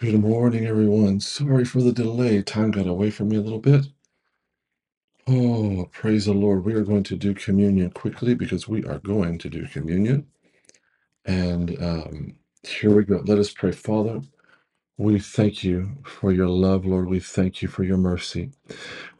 Good morning, everyone. Sorry for the delay. Time got away from me a little bit. Oh, praise the Lord. We are going to do communion quickly because we are going to do communion. And um, here we go. Let us pray. Father, we thank you for your love, Lord. We thank you for your mercy.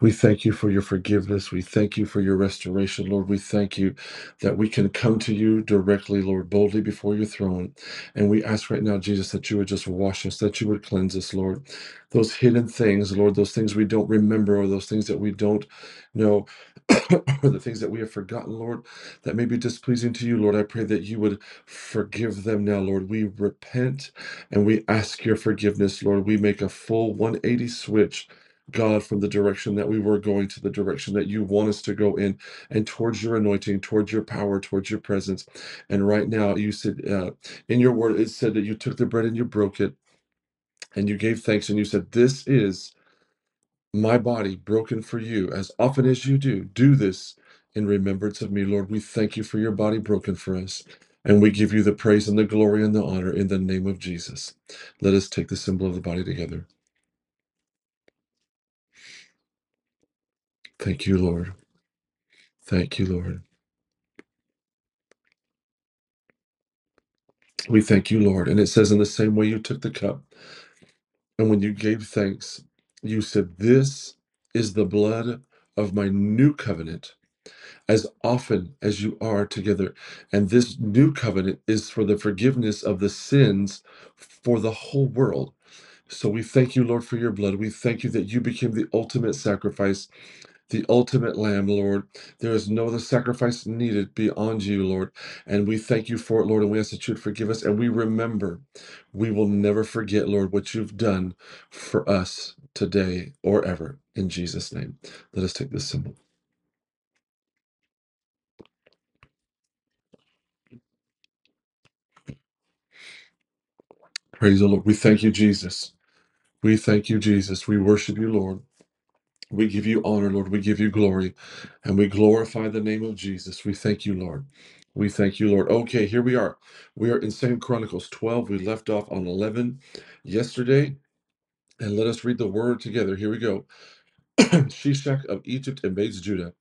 We thank you for your forgiveness. We thank you for your restoration, Lord. We thank you that we can come to you directly, Lord, boldly before your throne. And we ask right now, Jesus, that you would just wash us, that you would cleanse us, Lord. Those hidden things, Lord, those things we don't remember, or those things that we don't know, or the things that we have forgotten, Lord, that may be displeasing to you, Lord. I pray that you would forgive them now, Lord. We repent and we ask your forgiveness, Lord. We make a full 180 switch God, from the direction that we were going to the direction that you want us to go in, and towards your anointing, towards your power, towards your presence. And right now, you said uh, in your word, it said that you took the bread and you broke it, and you gave thanks, and you said, This is my body broken for you. As often as you do, do this in remembrance of me, Lord. We thank you for your body broken for us. And we give you the praise and the glory and the honor in the name of Jesus. Let us take the symbol of the body together. Thank you, Lord. Thank you, Lord. We thank you, Lord. And it says, in the same way you took the cup, and when you gave thanks, you said, This is the blood of my new covenant, as often as you are together. And this new covenant is for the forgiveness of the sins for the whole world. So we thank you, Lord, for your blood. We thank you that you became the ultimate sacrifice the ultimate lamb, Lord. There is no other sacrifice needed beyond you, Lord. And we thank you for it, Lord. And we ask that you would forgive us. And we remember, we will never forget, Lord, what you've done for us today or ever. In Jesus' name, let us take this symbol. Praise the Lord. We thank you, Jesus. We thank you, Jesus. We worship you, Lord. We give you honor, Lord. We give you glory. And we glorify the name of Jesus. We thank you, Lord. We thank you, Lord. Okay, here we are. We are in Second Chronicles 12. We left off on 11 yesterday. And let us read the word together. Here we go. Shishak of Egypt invades Judah.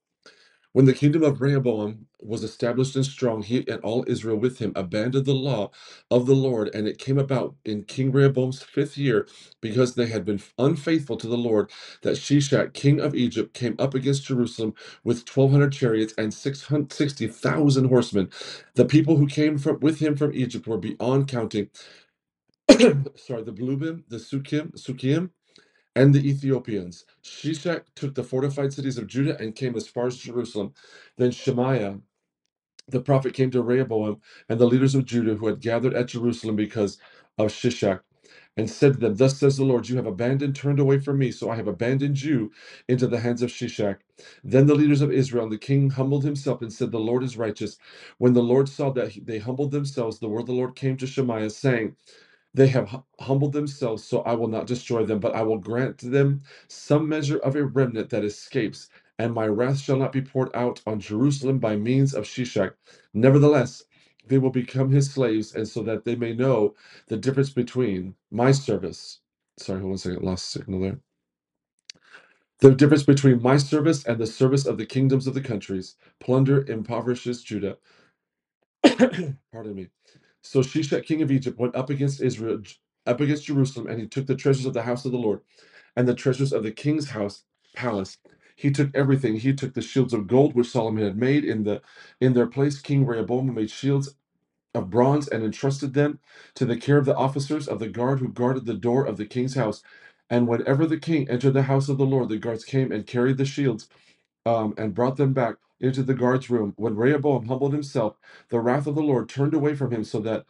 When the kingdom of Rehoboam was established and strong, he and all Israel with him abandoned the law of the Lord, and it came about in King Rehoboam's fifth year, because they had been unfaithful to the Lord, that Shishak, king of Egypt, came up against Jerusalem with twelve hundred chariots and sixty thousand horsemen. The people who came from with him from Egypt were beyond counting. Sorry, the Blubim, the Sukim, Sukim, and the Ethiopians. Shishak took the fortified cities of Judah and came as far as Jerusalem. Then Shemaiah, the prophet, came to Rehoboam and the leaders of Judah who had gathered at Jerusalem because of Shishak. And said to them, Thus says the Lord, You have abandoned, turned away from me, so I have abandoned you into the hands of Shishak. Then the leaders of Israel and the king humbled himself and said, The Lord is righteous. When the Lord saw that they humbled themselves, the word of the Lord came to Shemaiah, saying, they have humbled themselves, so I will not destroy them, but I will grant to them some measure of a remnant that escapes, and my wrath shall not be poured out on Jerusalem by means of Shishak. Nevertheless, they will become his slaves, and so that they may know the difference between my service. Sorry, hold on a second, lost signal there. The difference between my service and the service of the kingdoms of the countries. Plunder impoverishes Judah. Pardon me. So Shishak, king of Egypt, went up against Israel, up against Jerusalem, and he took the treasures of the house of the Lord and the treasures of the king's house palace. He took everything. He took the shields of gold which Solomon had made in the in their place. King Rehoboam made shields of bronze and entrusted them to the care of the officers of the guard who guarded the door of the king's house. And whenever the king entered the house of the Lord, the guards came and carried the shields um, and brought them back into the guard's room. When Rehoboam humbled himself, the wrath of the Lord turned away from him, so that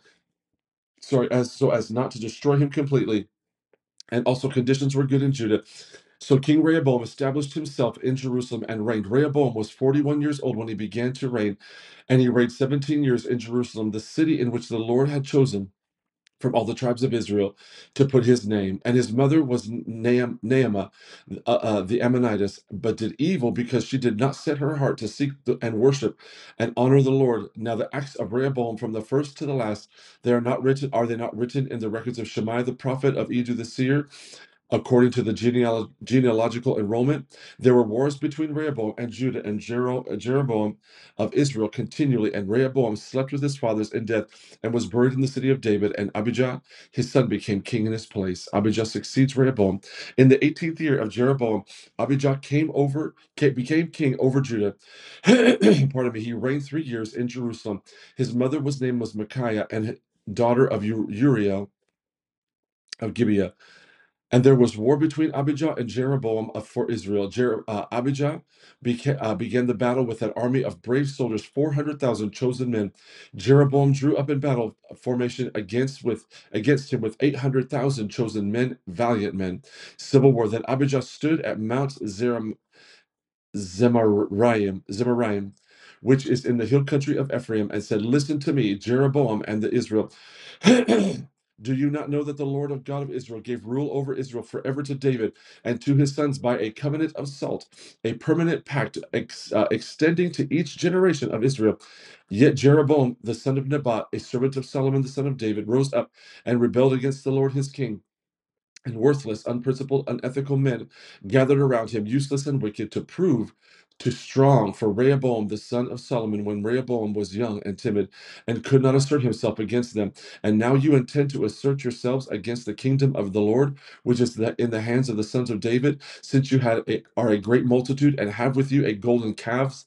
sorry, as so as not to destroy him completely. And also conditions were good in Judah. So King Rehoboam established himself in Jerusalem and reigned. Rehoboam was 41 years old when he began to reign, and he reigned 17 years in Jerusalem, the city in which the Lord had chosen from all the tribes of Israel to put his name. And his mother was Naam, Naamah, uh, uh, the Ammonitess, but did evil because she did not set her heart to seek the, and worship and honor the Lord. Now the acts of Rehoboam from the first to the last, they are not written, are they not written in the records of Shemaiah the prophet of Iddo the seer? According to the genealog- genealogical enrollment, there were wars between Rehoboam and Judah and Jero- Jeroboam of Israel continually. And Rehoboam slept with his fathers in death and was buried in the city of David. And Abijah, his son, became king in his place. Abijah succeeds Rehoboam. In the 18th year of Jeroboam, Abijah came over, ca- became king over Judah. Pardon me. He reigned three years in Jerusalem. His mother was named was Micaiah and daughter of Uriel of Gibeah. And there was war between Abijah and Jeroboam of, for Israel. Jer- uh, Abijah beca- uh, began the battle with an army of brave soldiers, 400,000 chosen men. Jeroboam drew up in battle formation against, with, against him with 800,000 chosen men, valiant men. Civil war. Then Abijah stood at Mount Zeram, Zemaraim, Zemaraim, which is in the hill country of Ephraim, and said, Listen to me, Jeroboam and the Israel. Do you not know that the Lord of God of Israel gave rule over Israel forever to David and to his sons by a covenant of salt, a permanent pact ex- uh, extending to each generation of Israel? Yet Jeroboam, the son of Nebat, a servant of Solomon, the son of David, rose up and rebelled against the Lord his king and worthless, unprincipled, unethical men gathered around him, useless and wicked, to prove too strong for Rehoboam the son of Solomon when Rehoboam was young and timid and could not assert himself against them. And now you intend to assert yourselves against the kingdom of the Lord, which is the, in the hands of the sons of David, since you had a, are a great multitude and have with you a golden calves.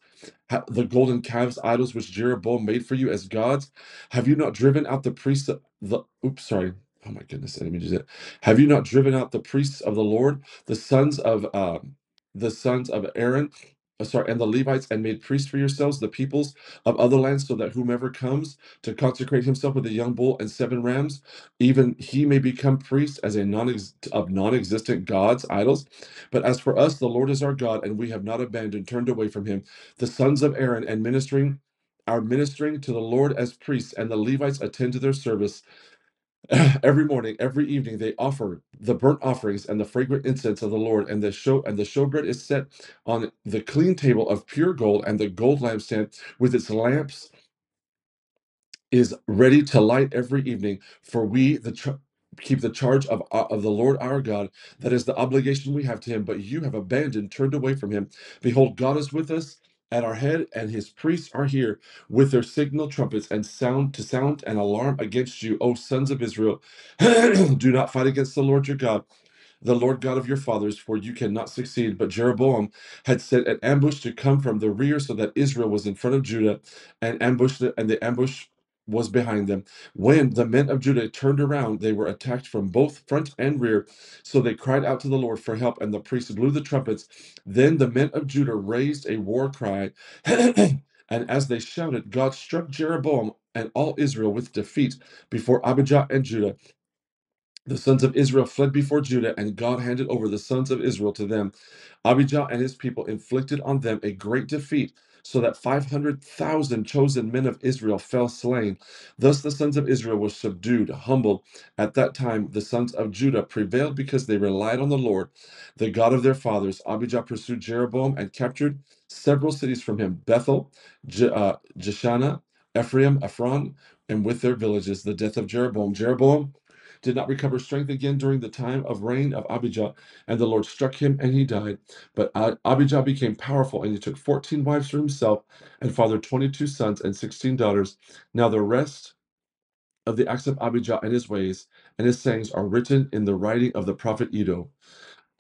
The golden calves idols which Jeroboam made for you as gods, have you not driven out the priests of the? Oops, sorry. Oh my goodness, let me do that have you not driven out the priests of the Lord, the sons of um, the sons of Aaron, uh, sorry, and the Levites, and made priests for yourselves, the peoples of other lands, so that whomever comes to consecrate himself with a young bull and seven rams, even he may become priest as a non of non-existent gods, idols. But as for us, the Lord is our God, and we have not abandoned, turned away from him. The sons of Aaron and ministering are ministering to the Lord as priests, and the Levites attend to their service every morning, every evening, they offer the burnt offerings and the fragrant incense of the Lord, and the show and the showbread is set on the clean table of pure gold, and the gold lampstand with its lamps is ready to light every evening. For we the ch- keep the charge of uh, of the Lord our God. That is the obligation we have to him but you have abandoned turned away from him. Behold God is with us at our head and his priests are here with their signal trumpets and sound to sound an alarm against you O sons of Israel do not fight against the Lord your God the Lord God of your fathers, for you cannot succeed. But Jeroboam had set an ambush to come from the rear, so that Israel was in front of Judah, and ambushed and the ambush was behind them. When the men of Judah turned around, they were attacked from both front and rear. So they cried out to the Lord for help, and the priests blew the trumpets. Then the men of Judah raised a war cry, and as they shouted, God struck Jeroboam and all Israel with defeat before Abijah and Judah. The sons of Israel fled before Judah, and God handed over the sons of Israel to them. Abijah and his people inflicted on them a great defeat, so that 500,000 chosen men of Israel fell slain. Thus the sons of Israel were subdued, humbled. At that time, the sons of Judah prevailed because they relied on the Lord, the God of their fathers. Abijah pursued Jeroboam and captured several cities from him Bethel, Je- uh, Jeshana, Ephraim, Ephron, and with their villages. The death of Jeroboam. Jeroboam did not recover strength again during the time of reign of Abijah, and the Lord struck him and he died. But Abijah became powerful, and he took 14 wives for himself and fathered 22 sons and 16 daughters. Now the rest of the acts of Abijah and his ways and his sayings are written in the writing of the prophet Iddo.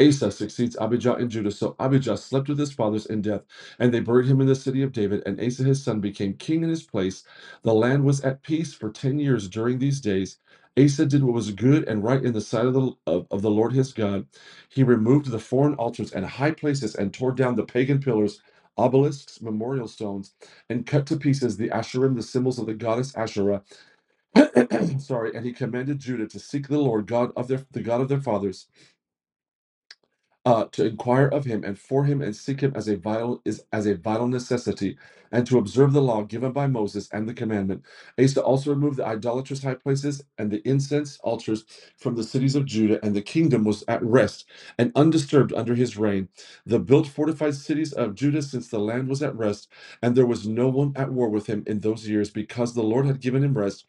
Asa succeeds Abijah in Judah. So Abijah slept with his fathers in death, and they buried him in the city of David. And Asa his son became king in his place. The land was at peace for ten years during these days. Asa did what was good and right in the sight of the, of, of the Lord his God. He removed the foreign altars and high places and tore down the pagan pillars, obelisks, memorial stones, and cut to pieces the Asherim, the symbols of the goddess Asherah. Sorry, and he commanded Judah to seek the Lord God of their the God of their fathers uh, to inquire of him and for him and seek him as a vital is as a vital necessity, and to observe the law given by Moses and the commandment. Asa also remove the idolatrous high places and the incense altars from the cities of Judah, and the kingdom was at rest and undisturbed under his reign. The built fortified cities of Judah, since the land was at rest, and there was no one at war with him in those years, because the Lord had given him rest.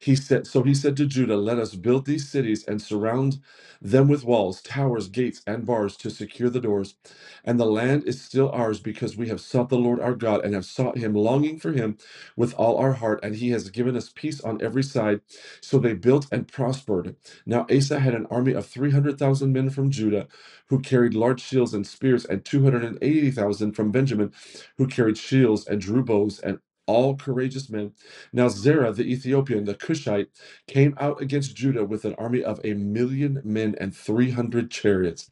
He said, so he said to Judah, Let us build these cities and surround them with walls, towers, gates, and bars to secure the doors. And the land is still ours because we have sought the Lord our God and have sought him, longing for him with all our heart, and he has given us peace on every side. So they built and prospered. Now Asa had an army of 300,000 men from Judah who carried large shields and spears, and 280,000 from Benjamin who carried shields and drew bows, and all courageous men. Now Zerah the Ethiopian, the Cushite, came out against Judah with an army of a million men and 300 chariots.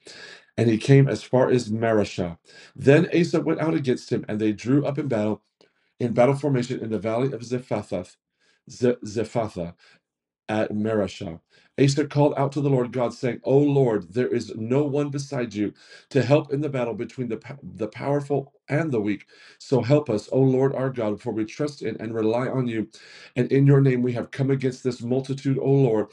And he came as far as Marashah. Then Asa went out against him, and they drew up in battle, in battle formation in the valley of Zephathah, Ze- Zephathah at Marashah. Asa called out to the Lord God, saying, O Lord, there is no one beside you to help in the battle between the, the powerful and the weak. So help us, O Lord our God, for we trust in and rely on you. And in your name we have come against this multitude, O Lord.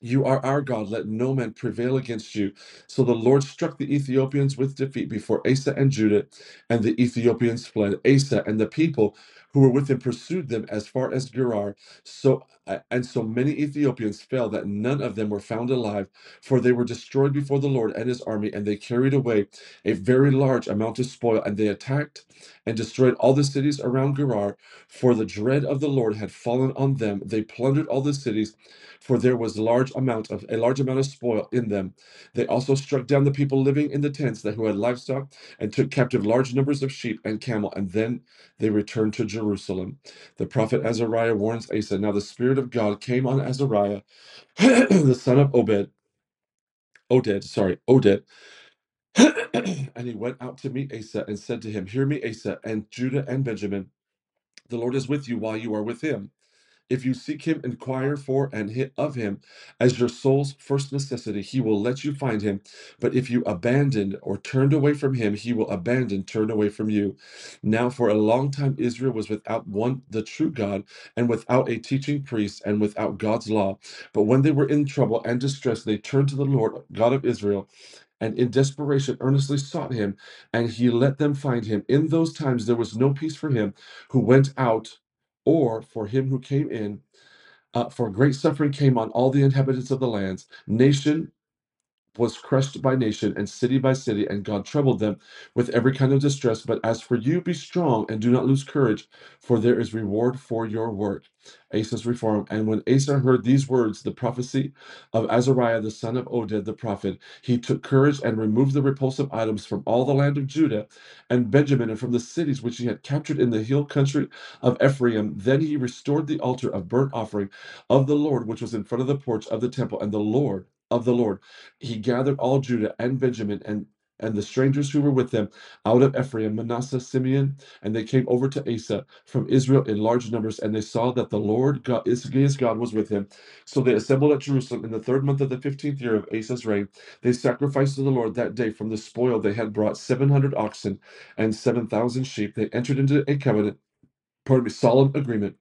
You are our God. Let no man prevail against you. So the Lord struck the Ethiopians with defeat before Asa and Judah, and the Ethiopians fled. Asa and the people who were with him pursued them as far as Gerar. So and so many Ethiopians fell that none of them were found alive, for they were destroyed before the Lord and his army, and they carried away a very large amount of spoil, and they attacked and destroyed all the cities around Gerar, for the dread of the Lord had fallen on them. They plundered all the cities for there was large amount of a large amount of spoil in them. They also struck down the people living in the tents that who had livestock and took captive large numbers of sheep and camel, and then they returned to Jerusalem. The prophet Azariah warns Asa. Now the Spirit of God came on Azariah, the son of Obed, Oded, sorry, Oded, and he went out to meet Asa and said to him, Hear me, Asa, and Judah and Benjamin. The Lord is with you while you are with him. If you seek him, inquire for and hit of him as your soul's first necessity, he will let you find him. But if you abandoned or turned away from him, he will abandon, turn away from you. Now, for a long time, Israel was without one, the true God, and without a teaching priest, and without God's law. But when they were in trouble and distress, they turned to the Lord, God of Israel. And in desperation, earnestly sought him, and he let them find him. In those times, there was no peace for him who went out or for him who came in, uh, for great suffering came on all the inhabitants of the lands. Nation was crushed by nation and city by city, and God troubled them with every kind of distress. But as for you, be strong and do not lose courage, for there is reward for your work. Asa's reform. And when Asa heard these words, the prophecy of Azariah the son of Oded the prophet, he took courage and removed the repulsive items from all the land of Judah and Benjamin and from the cities which he had captured in the hill country of Ephraim. Then he restored the altar of burnt offering of the Lord, which was in front of the porch of the temple, and the Lord of the Lord he gathered all Judah and Benjamin and and the strangers who were with them out of Ephraim, Manasseh, Simeon, and they came over to Asa from Israel in large numbers, and they saw that the Lord God, his God was with him. So they assembled at Jerusalem in the third month of the fifteenth year of Asa's reign. They sacrificed to the Lord that day from the spoil they had brought seven hundred oxen and seven thousand sheep. They entered into a covenant, pardon me, solemn agreement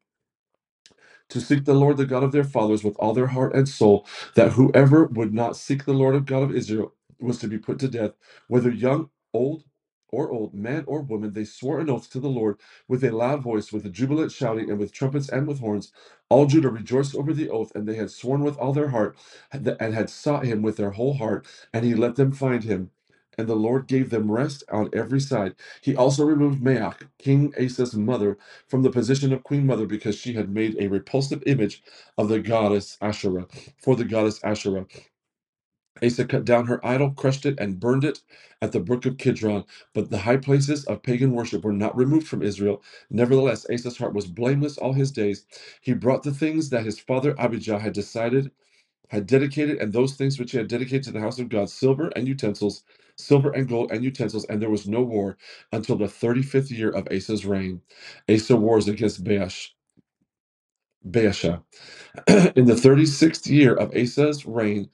to seek the Lord, the God of their fathers, with all their heart and soul, that whoever would not seek the Lord of God of Israel was to be put to death, whether young, old, or old, man or woman. They swore an oath to the Lord with a loud voice, with a jubilant shouting, and with trumpets and with horns. All Judah rejoiced over the oath, and they had sworn with all their heart, and had sought him with their whole heart, and he let them find him. And the Lord gave them rest on every side. He also removed Maach, King Asa's mother, from the position of queen mother because she had made a repulsive image of the goddess Asherah for the goddess Asherah. Asa cut down her idol, crushed it, and burned it at the brook of Kidron. But the high places of pagan worship were not removed from Israel. Nevertheless, Asa's heart was blameless all his days. He brought the things that his father Abijah had decided, had dedicated, and those things which he had dedicated to the house of God, silver and utensils, silver and gold and utensils, and there was no war until the 35th year of Asa's reign. Asa wars against Baash. Baasha. In the 36th year of Asa's reign,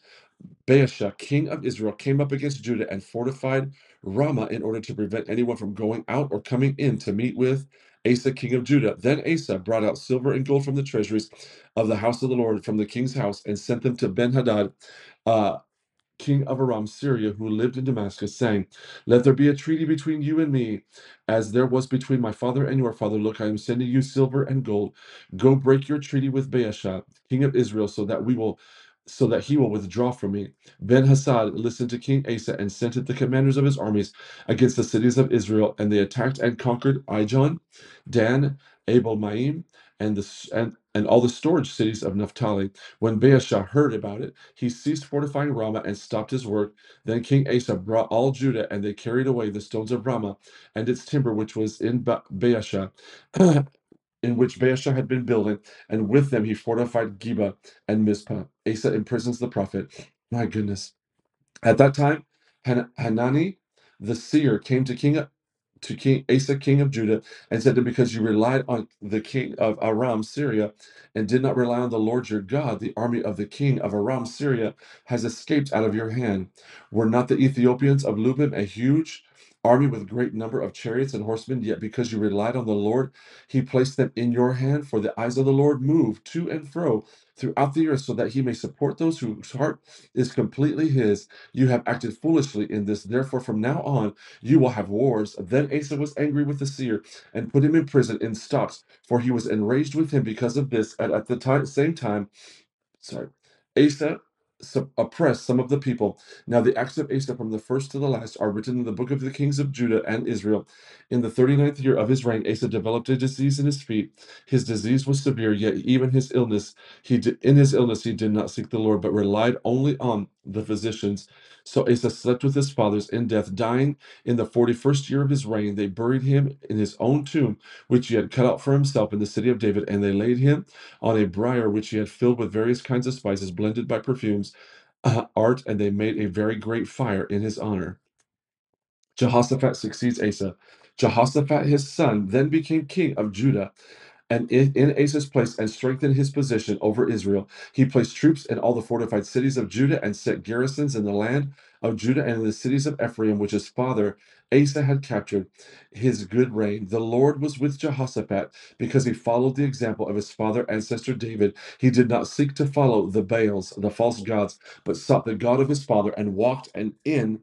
Baasha, king of Israel, came up against Judah and fortified Ramah in order to prevent anyone from going out or coming in to meet with Asa, king of Judah. Then Asa brought out silver and gold from the treasuries of the house of the Lord, from the king's house, and sent them to Ben Hadad, uh, king of Aram, Syria, who lived in Damascus, saying, Let there be a treaty between you and me, as there was between my father and your father. Look, I am sending you silver and gold. Go break your treaty with Baasha, king of Israel, so that we will so that he will withdraw from me. Ben Hadad listened to King Asa and sent the commanders of his armies against the cities of Israel, and they attacked and conquered Ijon, Dan, Abel Maim, and the and, and all the storage cities of Naphtali. When Baasha heard about it, he ceased fortifying Ramah and stopped his work. Then King Asa brought all Judah, and they carried away the stones of Ramah and its timber, which was in ba- Baasha, in which Baasha had been building, and with them he fortified Geba and Mizpah. Asa imprisons the prophet. My goodness. At that time, Han- Hanani the seer came to King to King Asa, king of Judah, and said to him, Because you relied on the king of Aram, Syria, and did not rely on the Lord your God, the army of the king of Aram, Syria, has escaped out of your hand. Were not the Ethiopians of Lubim a huge army with great number of chariots and horsemen? Yet because you relied on the Lord, he placed them in your hand. For the eyes of the Lord move to and fro throughout the earth, so that he may support those whose heart is completely his. You have acted foolishly in this. Therefore, from now on, you will have wars. Then Asa was angry with the seer and put him in prison in stocks, for he was enraged with him because of this. And at the time, same time, sorry, Asa oppressed some of the people. Now the acts of Asa from the first to the last are written in the book of the kings of Judah and Israel. In the thirty-ninth year of his reign, Asa developed a disease in his feet. His disease was severe, yet even his illness, he did, in his illness he did not seek the Lord, but relied only on the physicians. So Asa slept with his fathers in death, dying in the forty-first year of his reign. They buried him in his own tomb, which he had cut out for himself in the city of David, and they laid him on a briar which he had filled with various kinds of spices blended by perfumes, uh, art, and they made a very great fire in his honor. Jehoshaphat succeeds Asa. Jehoshaphat, his son, then became king of Judah and in, in Asa's place and strengthened his position over Israel. He placed troops in all the fortified cities of Judah and set garrisons in the land of Judah and in the cities of Ephraim, which his father Asa had captured. His good reign. The Lord was with Jehoshaphat because he followed the example of his father ancestor David. He did not seek to follow the Baals, the false gods, but sought the God of his father and walked and in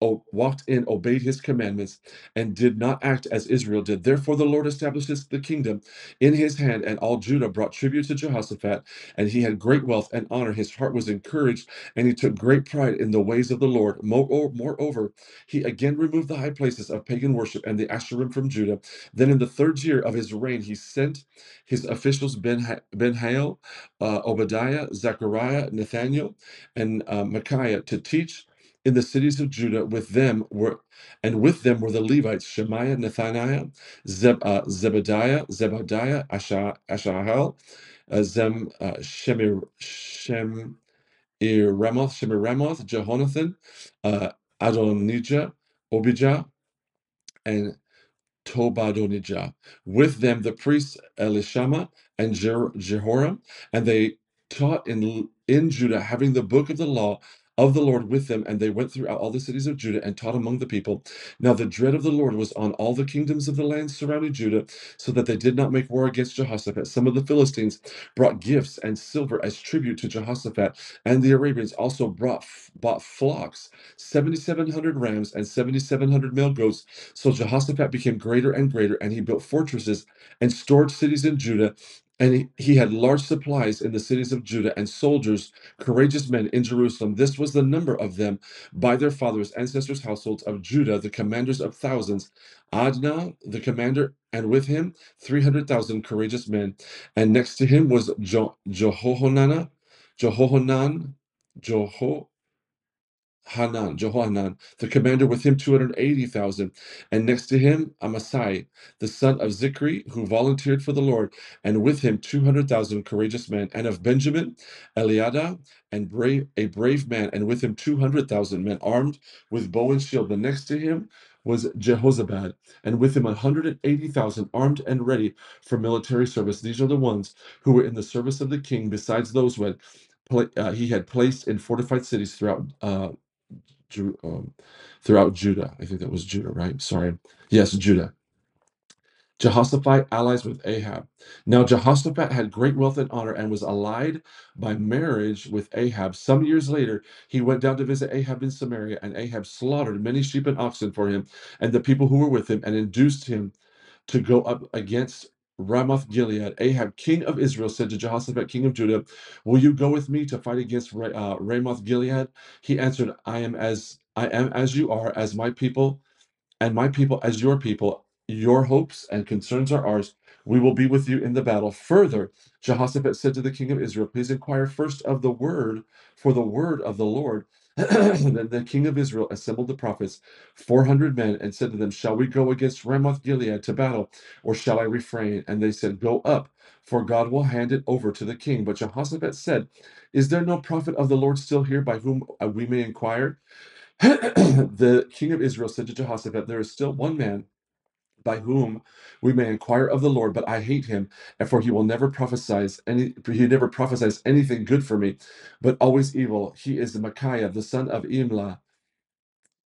walked in, obeyed his commandments, and did not act as Israel did. Therefore, the Lord establishes the kingdom in his hand, and all Judah brought tribute to Jehoshaphat, and he had great wealth and honor. His heart was encouraged, and he took great pride in the ways of the Lord. Moreover, he again removed the high places of pagan worship and the Asherim from Judah. Then, in the third year of his reign, he sent his officials Ben Ben Hail, uh, Obadiah, Zechariah, Nathaniel, and uh, Micaiah to teach in the cities of Judah with them were and with them were the Levites Shemaiah, Nethaniah, Zeb, uh, Zebediah, Zebediah, Asha, Ashahel, uh, Zem, uh, Shemir, Shemiramoth, Shemiramoth, Jehonathan, uh, Adonijah, Obijah, and Tobadonijah. With them the priests Elishama and Jer- Jehoram, and they taught in in Judah, having the book of the law of the Lord with them, and they went throughout all the cities of Judah and taught among the people. Now the dread of the Lord was on all the kingdoms of the land surrounding Judah, so that they did not make war against Jehoshaphat. Some of the Philistines brought gifts and silver as tribute to Jehoshaphat, and the Arabians also brought bought flocks, seventy seven hundred rams and seventy seven hundred male goats so Jehoshaphat became greater and greater, and he built fortresses and stored cities in Judah. And he, had large supplies in the cities of Judah and soldiers, courageous men in Jerusalem. This was the number of them by their fathers' ancestors' households of Judah, the commanders of thousands. Adnah, the commander, and with him 300,000 courageous men. And next to him was jo- Jehohanan, Jehohanan, Jeho. Hanan, Jehohanan, the commander with him 280,000. And next to him, Amasai, the son of Zichri, who volunteered for the Lord, and with him 200,000 courageous men. And of Benjamin, Eliada, and brave, a brave man, and with him 200,000 men armed with bow and shield. The next to him was Jehozabad, and with him 180,000 armed and ready for military service. These are the ones who were in the service of the king, besides those who had uh, he had placed in fortified cities throughout uh, Um, throughout Judah. I think that was Judah, right? Sorry. Yes, Judah. Jehoshaphat allies with Ahab. Now Jehoshaphat had great wealth and honor and was allied by marriage with Ahab. Some years later, he went down to visit Ahab in Samaria, and Ahab slaughtered many sheep and oxen for him and the people who were with him, and induced him to go up against Ramoth Gilead. Ahab, king of Israel, said to Jehoshaphat, king of Judah, Will you go with me to fight against uh, Ramoth Gilead? He answered, I am as I am as you are, as my people and my people as your people. Your hopes and concerns are ours. We will be with you in the battle. Further, Jehoshaphat said to the king of Israel, Please inquire first of the word for the word of the Lord. then the king of Israel assembled the prophets, 400 men, and said to them, Shall we go against Ramoth Gilead to battle, or shall I refrain? And they said, Go up, for God will hand it over to the king. But Jehoshaphat said, Is there no prophet of the Lord still here by whom uh, we may inquire? the king of Israel said to Jehoshaphat, There is still one man by whom we may inquire of the Lord, but I hate him, and for he will never prophesy any he never prophesies anything good for me, but always evil. He is Micaiah, the son of Imlah.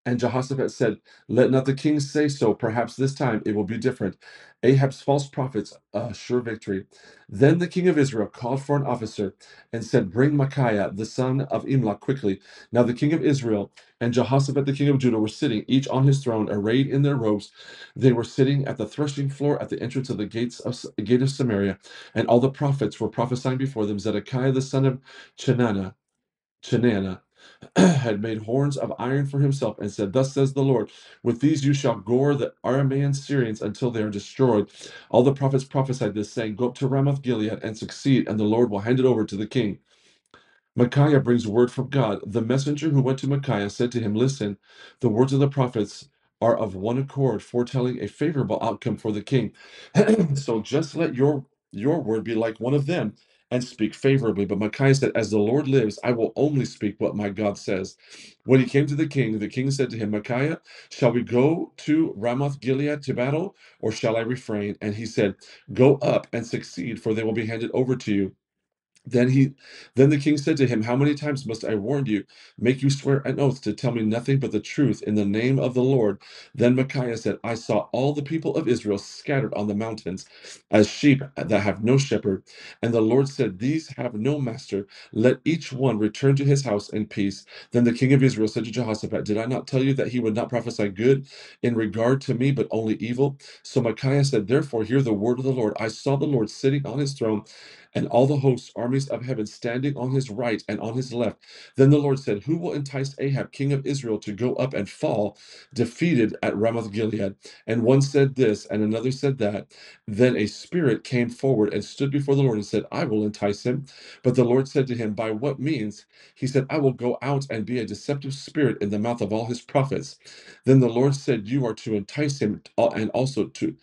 And Jehoshaphat said, Let not the king say so. Perhaps this time it will be different. Ahab's false prophets, a sure victory. Then the king of Israel called for an officer and said, Bring Micaiah, the son of Imlah, quickly. Now the king of Israel and Jehoshaphat, the king of Judah, were sitting, each on his throne, arrayed in their robes. They were sitting at the threshing floor at the entrance of the gates of gate of Samaria, and all the prophets were prophesying before them. Zedekiah, the son of Chenaanah, Chenaanah had made horns of iron for himself and said, Thus says the Lord, with these you shall gore the Aramean Syrians until they are destroyed. All the prophets prophesied this, saying, Go up to Ramoth Gilead and succeed, and the Lord will hand it over to the king. Micaiah brings word from God. The messenger who went to Micaiah said to him, Listen, the words of the prophets are of one accord, foretelling a favorable outcome for the king. so just let your your word be like one of them and speak favorably. But Micaiah said, As the Lord lives, I will only speak what my God says. When he came to the king, the king said to him, Micaiah, shall we go to Ramoth Gilead to battle, or shall I refrain? And he said, Go up and succeed, for they will be handed over to you. Then he then the king said to him, How many times must I warn you? Make you swear an oath to tell me nothing but the truth in the name of the Lord. Then Micaiah said, I saw all the people of Israel scattered on the mountains as sheep that have no shepherd. And the Lord said, These have no master. Let each one return to his house in peace. Then the king of Israel said to Jehoshaphat, Did I not tell you that he would not prophesy good in regard to me, but only evil? So Micaiah said, Therefore, hear the word of the Lord. I saw the Lord sitting on his throne and all the hosts, armies of heaven, standing on his right and on his left. Then the Lord said, Who will entice Ahab, king of Israel, to go up and fall defeated at Ramoth Gilead? And one said this, and another said that. Then a spirit came forward and stood before the Lord and said, I will entice him. But the Lord said to him, By what means? He said, I will go out and be a deceptive spirit in the mouth of all his prophets. Then the Lord said, You are to entice him uh, and also to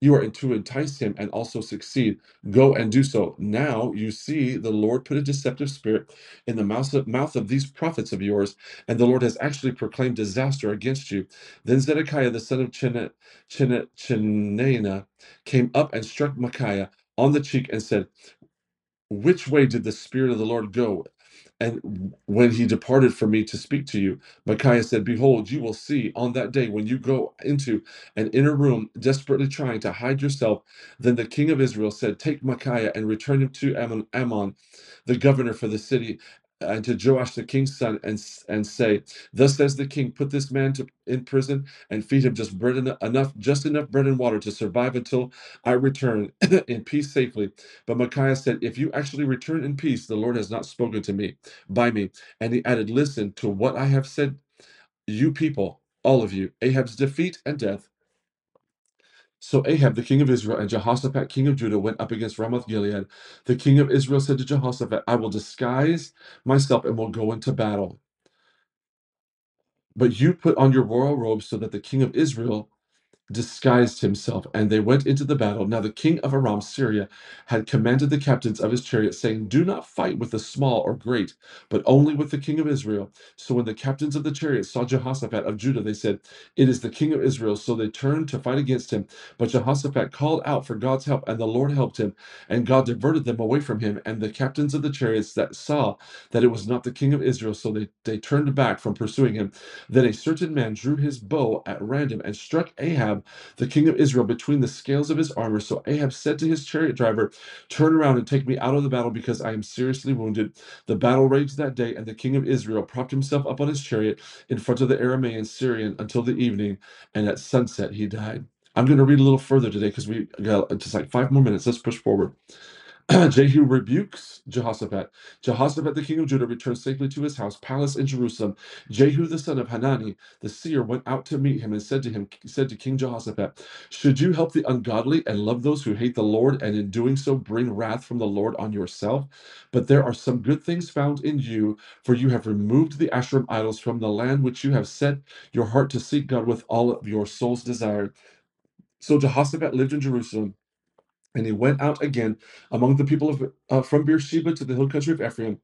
you are to entice him and also succeed. Go and do so. Now you see the Lord put a deceptive spirit in the mouth of, mouth of these prophets of yours, and the Lord has actually proclaimed disaster against you. Then Zedekiah, the son of Chenaanah, came up and struck Micaiah on the cheek and said, which way did the Spirit of the Lord go? And when he departed from me to speak to you, Micaiah said, Behold, you will see on that day when you go into an inner room, desperately trying to hide yourself. Then the king of Israel said, Take Micaiah and return him to Amon, Amon the governor for the city, and to Joash the king's son, and, and say, Thus says the king, Put this man to, in prison and feed him just bread en- enough, just enough bread and water to survive until I return in peace safely. But Micaiah said, If you actually return in peace, the Lord has not spoken to me by me. And he added, Listen to what I have said, you people, all of you, Ahab's defeat and death. So Ahab, the king of Israel, and Jehoshaphat, king of Judah, went up against Ramoth Gilead. The king of Israel said to Jehoshaphat, I will disguise myself and will go into battle. But you put on your royal robes so that the king of Israel disguised himself, and they went into the battle. Now the king of Aram, Syria, had commanded the captains of his chariot, saying, Do not fight with the small or great, but only with the king of Israel. So when the captains of the chariots saw Jehoshaphat of Judah, they said, It is the king of Israel. So they turned to fight against him. But Jehoshaphat called out for God's help, and the Lord helped him, and God diverted them away from him. And the captains of the chariots that saw that it was not the king of Israel, so they, they turned back from pursuing him. Then a certain man drew his bow at random and struck Ahab the king of Israel between the scales of his armor. So Ahab said to his chariot driver, Turn around and take me out of the battle because I am seriously wounded. The battle raged that day, and the king of Israel propped himself up on his chariot in front of the Aramaean Syrian until the evening, and at sunset he died. I'm going to read a little further today because we got uh, just like five more minutes. Let's push forward. Jehu rebukes Jehoshaphat. Jehoshaphat, the king of Judah, returned safely to his house, palace in Jerusalem. Jehu, the son of Hanani, the seer, went out to meet him and said to him, said to King Jehoshaphat, Should you help the ungodly and love those who hate the Lord, and in doing so bring wrath from the Lord on yourself? But there are some good things found in you, for you have removed the Asherim idols from the land which you have set your heart to seek God with all of your soul's desire. So Jehoshaphat lived in Jerusalem and he went out again among the people of uh, from Beersheba to the hill country of Ephraim,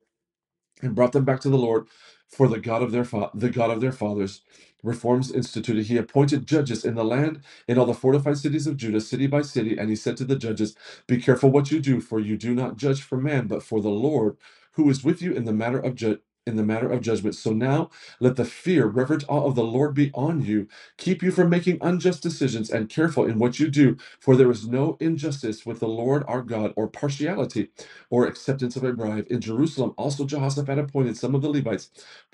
and brought them back to the Lord for the God of their fa- the God of their fathers. Reforms instituted. He appointed judges in the land in all the fortified cities of Judah, city by city, and he said to the judges, "Be careful what you do, for you do not judge for man, but for the Lord, who is with you in the matter of ju- in the matter of judgment. So now let the fear, reverent awe of the Lord be on you. Keep you from making unjust decisions and careful in what you do, for there is no injustice with the Lord our God or partiality or acceptance of a bribe. In Jerusalem, also Jehoshaphat appointed some of the Levites,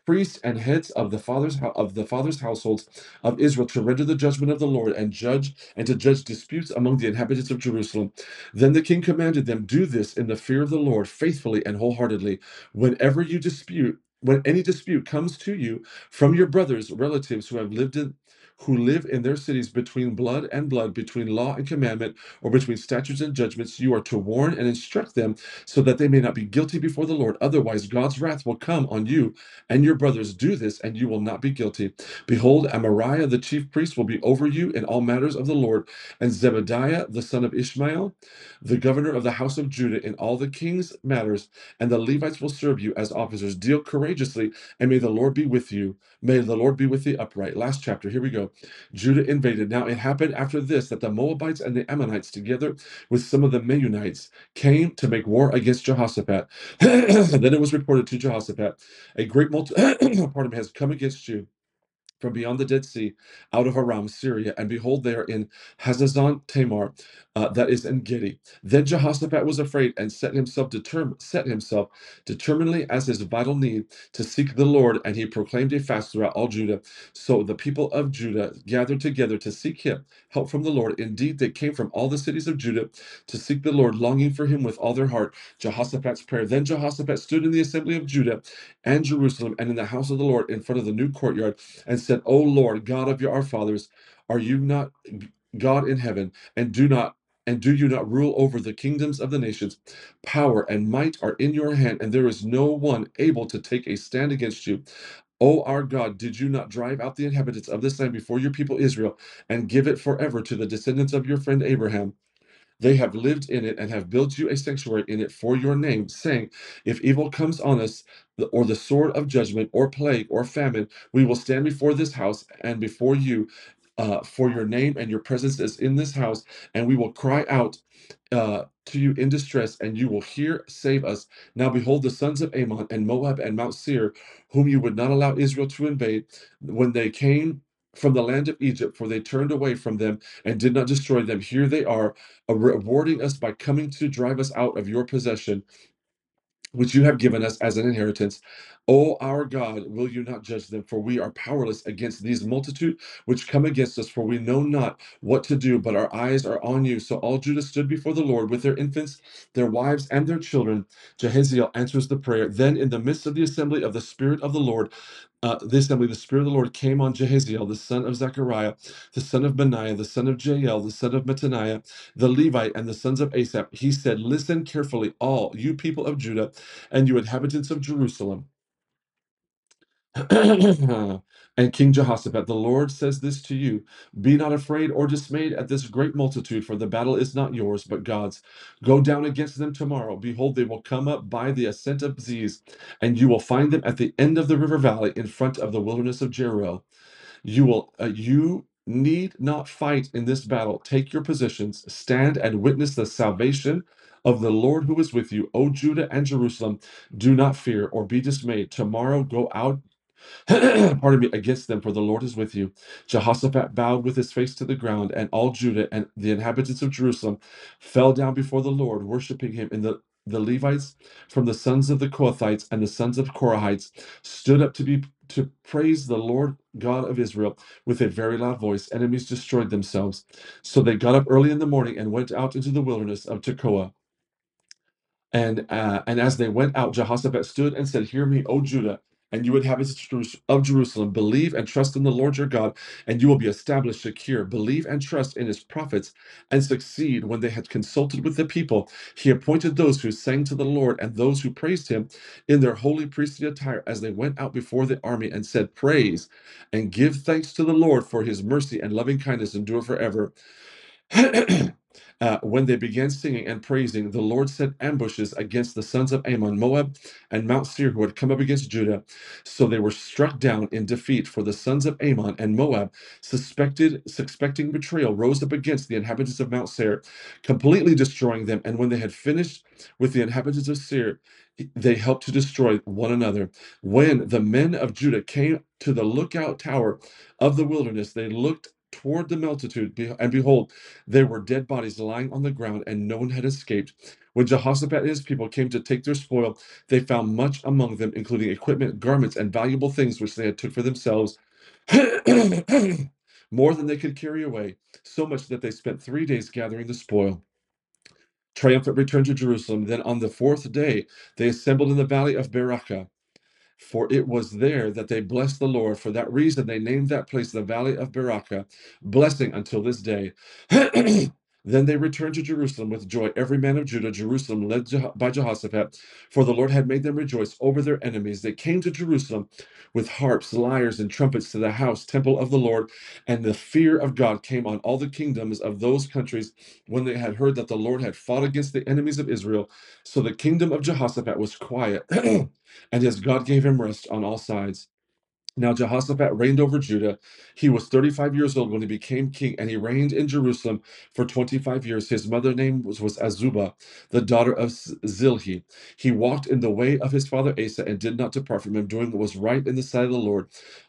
priests and heads of the fathers of the fathers' households of Israel to render the judgment of the Lord and judge and to judge disputes among the inhabitants of Jerusalem. Then the king commanded them, Do this in the fear of the Lord, faithfully and wholeheartedly. Whenever you dispute, when any dispute comes to you from your brothers, relatives who have lived in who live in their cities between blood and blood, between law and commandment, or between statutes and judgments, you are to warn and instruct them so that they may not be guilty before the Lord. Otherwise, God's wrath will come on you and your brothers. Do this, and you will not be guilty. Behold, Amariah the chief priest will be over you in all matters of the Lord, and Zebediah the son of Ishmael, the governor of the house of Judah, in all the king's matters, and the Levites will serve you as officers. Deal courageously, and may the Lord be with you. May the Lord be with the upright. Last chapter, here we go. Judah invaded. Now it happened after this that the Moabites and the Ammonites, together with some of the Meunites, came to make war against Jehoshaphat. then it was reported to Jehoshaphat, a great multi- pardon me, has come against you from beyond the Dead Sea, out of Aram, Syria, and behold, they are in Hazazon Tamar, uh, that is En-gedi. Then Jehoshaphat was afraid and set himself determ- set himself determinedly as his vital need to seek the Lord, and he proclaimed a fast throughout all Judah. So the people of Judah gathered together to seek him, help from the Lord. Indeed, they came from all the cities of Judah to seek the Lord, longing for him with all their heart. Jehoshaphat's prayer. Then Jehoshaphat stood in the assembly of Judah and Jerusalem and in the house of the Lord in front of the new courtyard and said, O Lord, God of your our fathers, are you not God in heaven, and do not and do you not rule over the kingdoms of the nations? Power and might are in your hand, and there is no one able to take a stand against you. O our God, did you not drive out the inhabitants of this land before your people Israel and give it forever to the descendants of your friend Abraham? They have lived in it and have built you a sanctuary in it for your name, saying, If evil comes on us, or the sword of judgment, or plague, or famine, we will stand before this house and before you. Uh, for your name and your presence is in this house, and we will cry out uh, to you in distress, and you will hear, save us. Now behold, the sons of Ammon and Moab and Mount Seir, whom you would not allow Israel to invade, when they came from the land of Egypt, for they turned away from them and did not destroy them. Here they are rewarding us by coming to drive us out of your possession, which you have given us as an inheritance. O our God, will you not judge them? For we are powerless against these multitude which come against us, for we know not what to do, but our eyes are on you. So all Judah stood before the Lord with their infants, their wives, and their children. Jehaziel answers the prayer. Then, in the midst of the assembly of the Spirit of the Lord, uh, the assembly, the Spirit of the Lord came on Jehaziel, the son of Zechariah, the son of Benaiah, the son of Jael, the son of Mattaniah, the Levite, and the sons of Asaph. He said, Listen carefully, all you people of Judah and you inhabitants of Jerusalem. and King Jehoshaphat, the Lord says this to you Be not afraid or dismayed at this great multitude, for the battle is not yours, but God's. Go down against them tomorrow. Behold, they will come up by the ascent of Ziz, and you will find them at the end of the river valley in front of the wilderness of Jeruel. You will, uh, you need not fight in this battle. Take your positions, stand and witness the salvation of the Lord who is with you. O Judah and Jerusalem, do not fear or be dismayed. Tomorrow go out pardon me, against them, for the Lord is with you. Jehoshaphat bowed with his face to the ground, and all Judah and the inhabitants of Jerusalem fell down before the Lord, worshiping him. And the, the Levites from the sons of the Kohathites and the sons of Korahites stood up to be to praise the Lord God of Israel with a very loud voice. Enemies destroyed themselves. So they got up early in the morning and went out into the wilderness of Tekoa. And uh, and as they went out, Jehoshaphat stood and said, "Hear me, O Judah, and you of Jerus- of Jerusalem. Believe and trust in the Lord your God, and you will be established secure. Believe and trust in his prophets, and succeed." When they had consulted with the people, he appointed those who sang to the Lord and those who praised him in their holy priestly attire as they went out before the army and said, "Praise and give thanks to the Lord for his mercy and loving kindness endure forever." Uh, when they began singing and praising, the Lord set ambushes against the sons of Ammon, Moab, and Mount Seir, who had come up against Judah. So they were struck down in defeat. For the sons of Ammon and Moab, suspected, suspecting betrayal, rose up against the inhabitants of Mount Seir, completely destroying them. And when they had finished with the inhabitants of Seir, they helped to destroy one another. When the men of Judah came to the lookout tower of the wilderness, they looked toward the multitude, and behold, there were dead bodies lying on the ground, and no one had escaped. When Jehoshaphat and his people came to take their spoil, they found much among them, including equipment, garments, and valuable things which they had took for themselves, more than they could carry away, so much that they spent three days gathering the spoil. Triumphant returned to Jerusalem. Then on the fourth day, they assembled in the valley of Berachah for it was there that they blessed the Lord. For that reason, they named that place the Valley of Berachah, blessing until this day. then they returned to Jerusalem with joy, every man of Judah, Jerusalem led by Jehoshaphat, for the Lord had made them rejoice over their enemies. They came to Jerusalem with harps, lyres, and trumpets to the house, temple of the Lord, and the fear of God came on all the kingdoms of those countries when they had heard that the Lord had fought against the enemies of Israel. So the kingdom of Jehoshaphat was quiet. And yes, God gave him rest on all sides. Now Jehoshaphat reigned over Judah. He was 35 years old when he became king, and he reigned in Jerusalem for 25 years. His mother name was, was Azubah, the daughter of Zilhi. He walked in the way of his father Asa and did not depart from him, doing what was right in the sight of the Lord.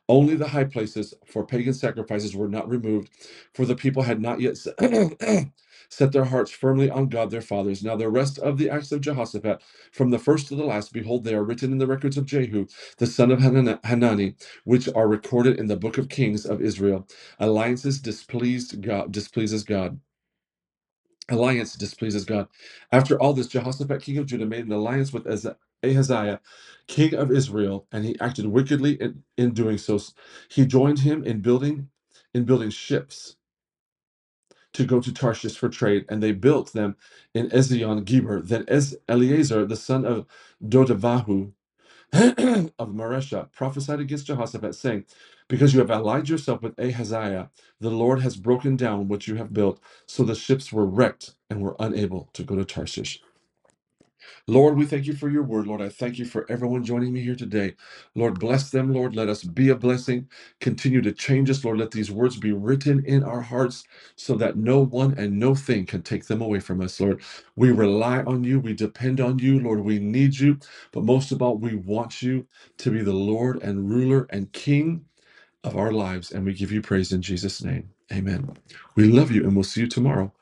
Only the high places for pagan sacrifices were not removed, for the people had not yet set their hearts firmly on God their fathers. Now the rest of the acts of Jehoshaphat, from the first to the last, behold, they are written in the records of Jehu, the son of Hanani which are recorded in the book of Kings of Israel. Alliances displeased God, displeases God. Alliance displeases God. After all this, Jehoshaphat, king of Judah, made an alliance with Az- Ahaziah, king of Israel, and he acted wickedly in, in doing so. He joined him in building in building ships to go to Tarshish for trade, and they built them in Ezion Geber. Then Ez- Eleazar, the son of Dodavahu, of Maresha prophesied against Jehoshaphat, saying, Because you have allied yourself with Ahaziah, the Lord has broken down what you have built. So the ships were wrecked and were unable to go to Tarshish. Lord, we thank you for your word. Lord, I thank you for everyone joining me here today. Lord, bless them. Lord, let us be a blessing. Continue to change us. Lord, let these words be written in our hearts so that no one and no thing can take them away from us. Lord, we rely on you. We depend on you. Lord, we need you. But most of all, we want you to be the Lord and ruler and king of our lives. And we give you praise in Jesus' name. Amen. We love you and we'll see you tomorrow.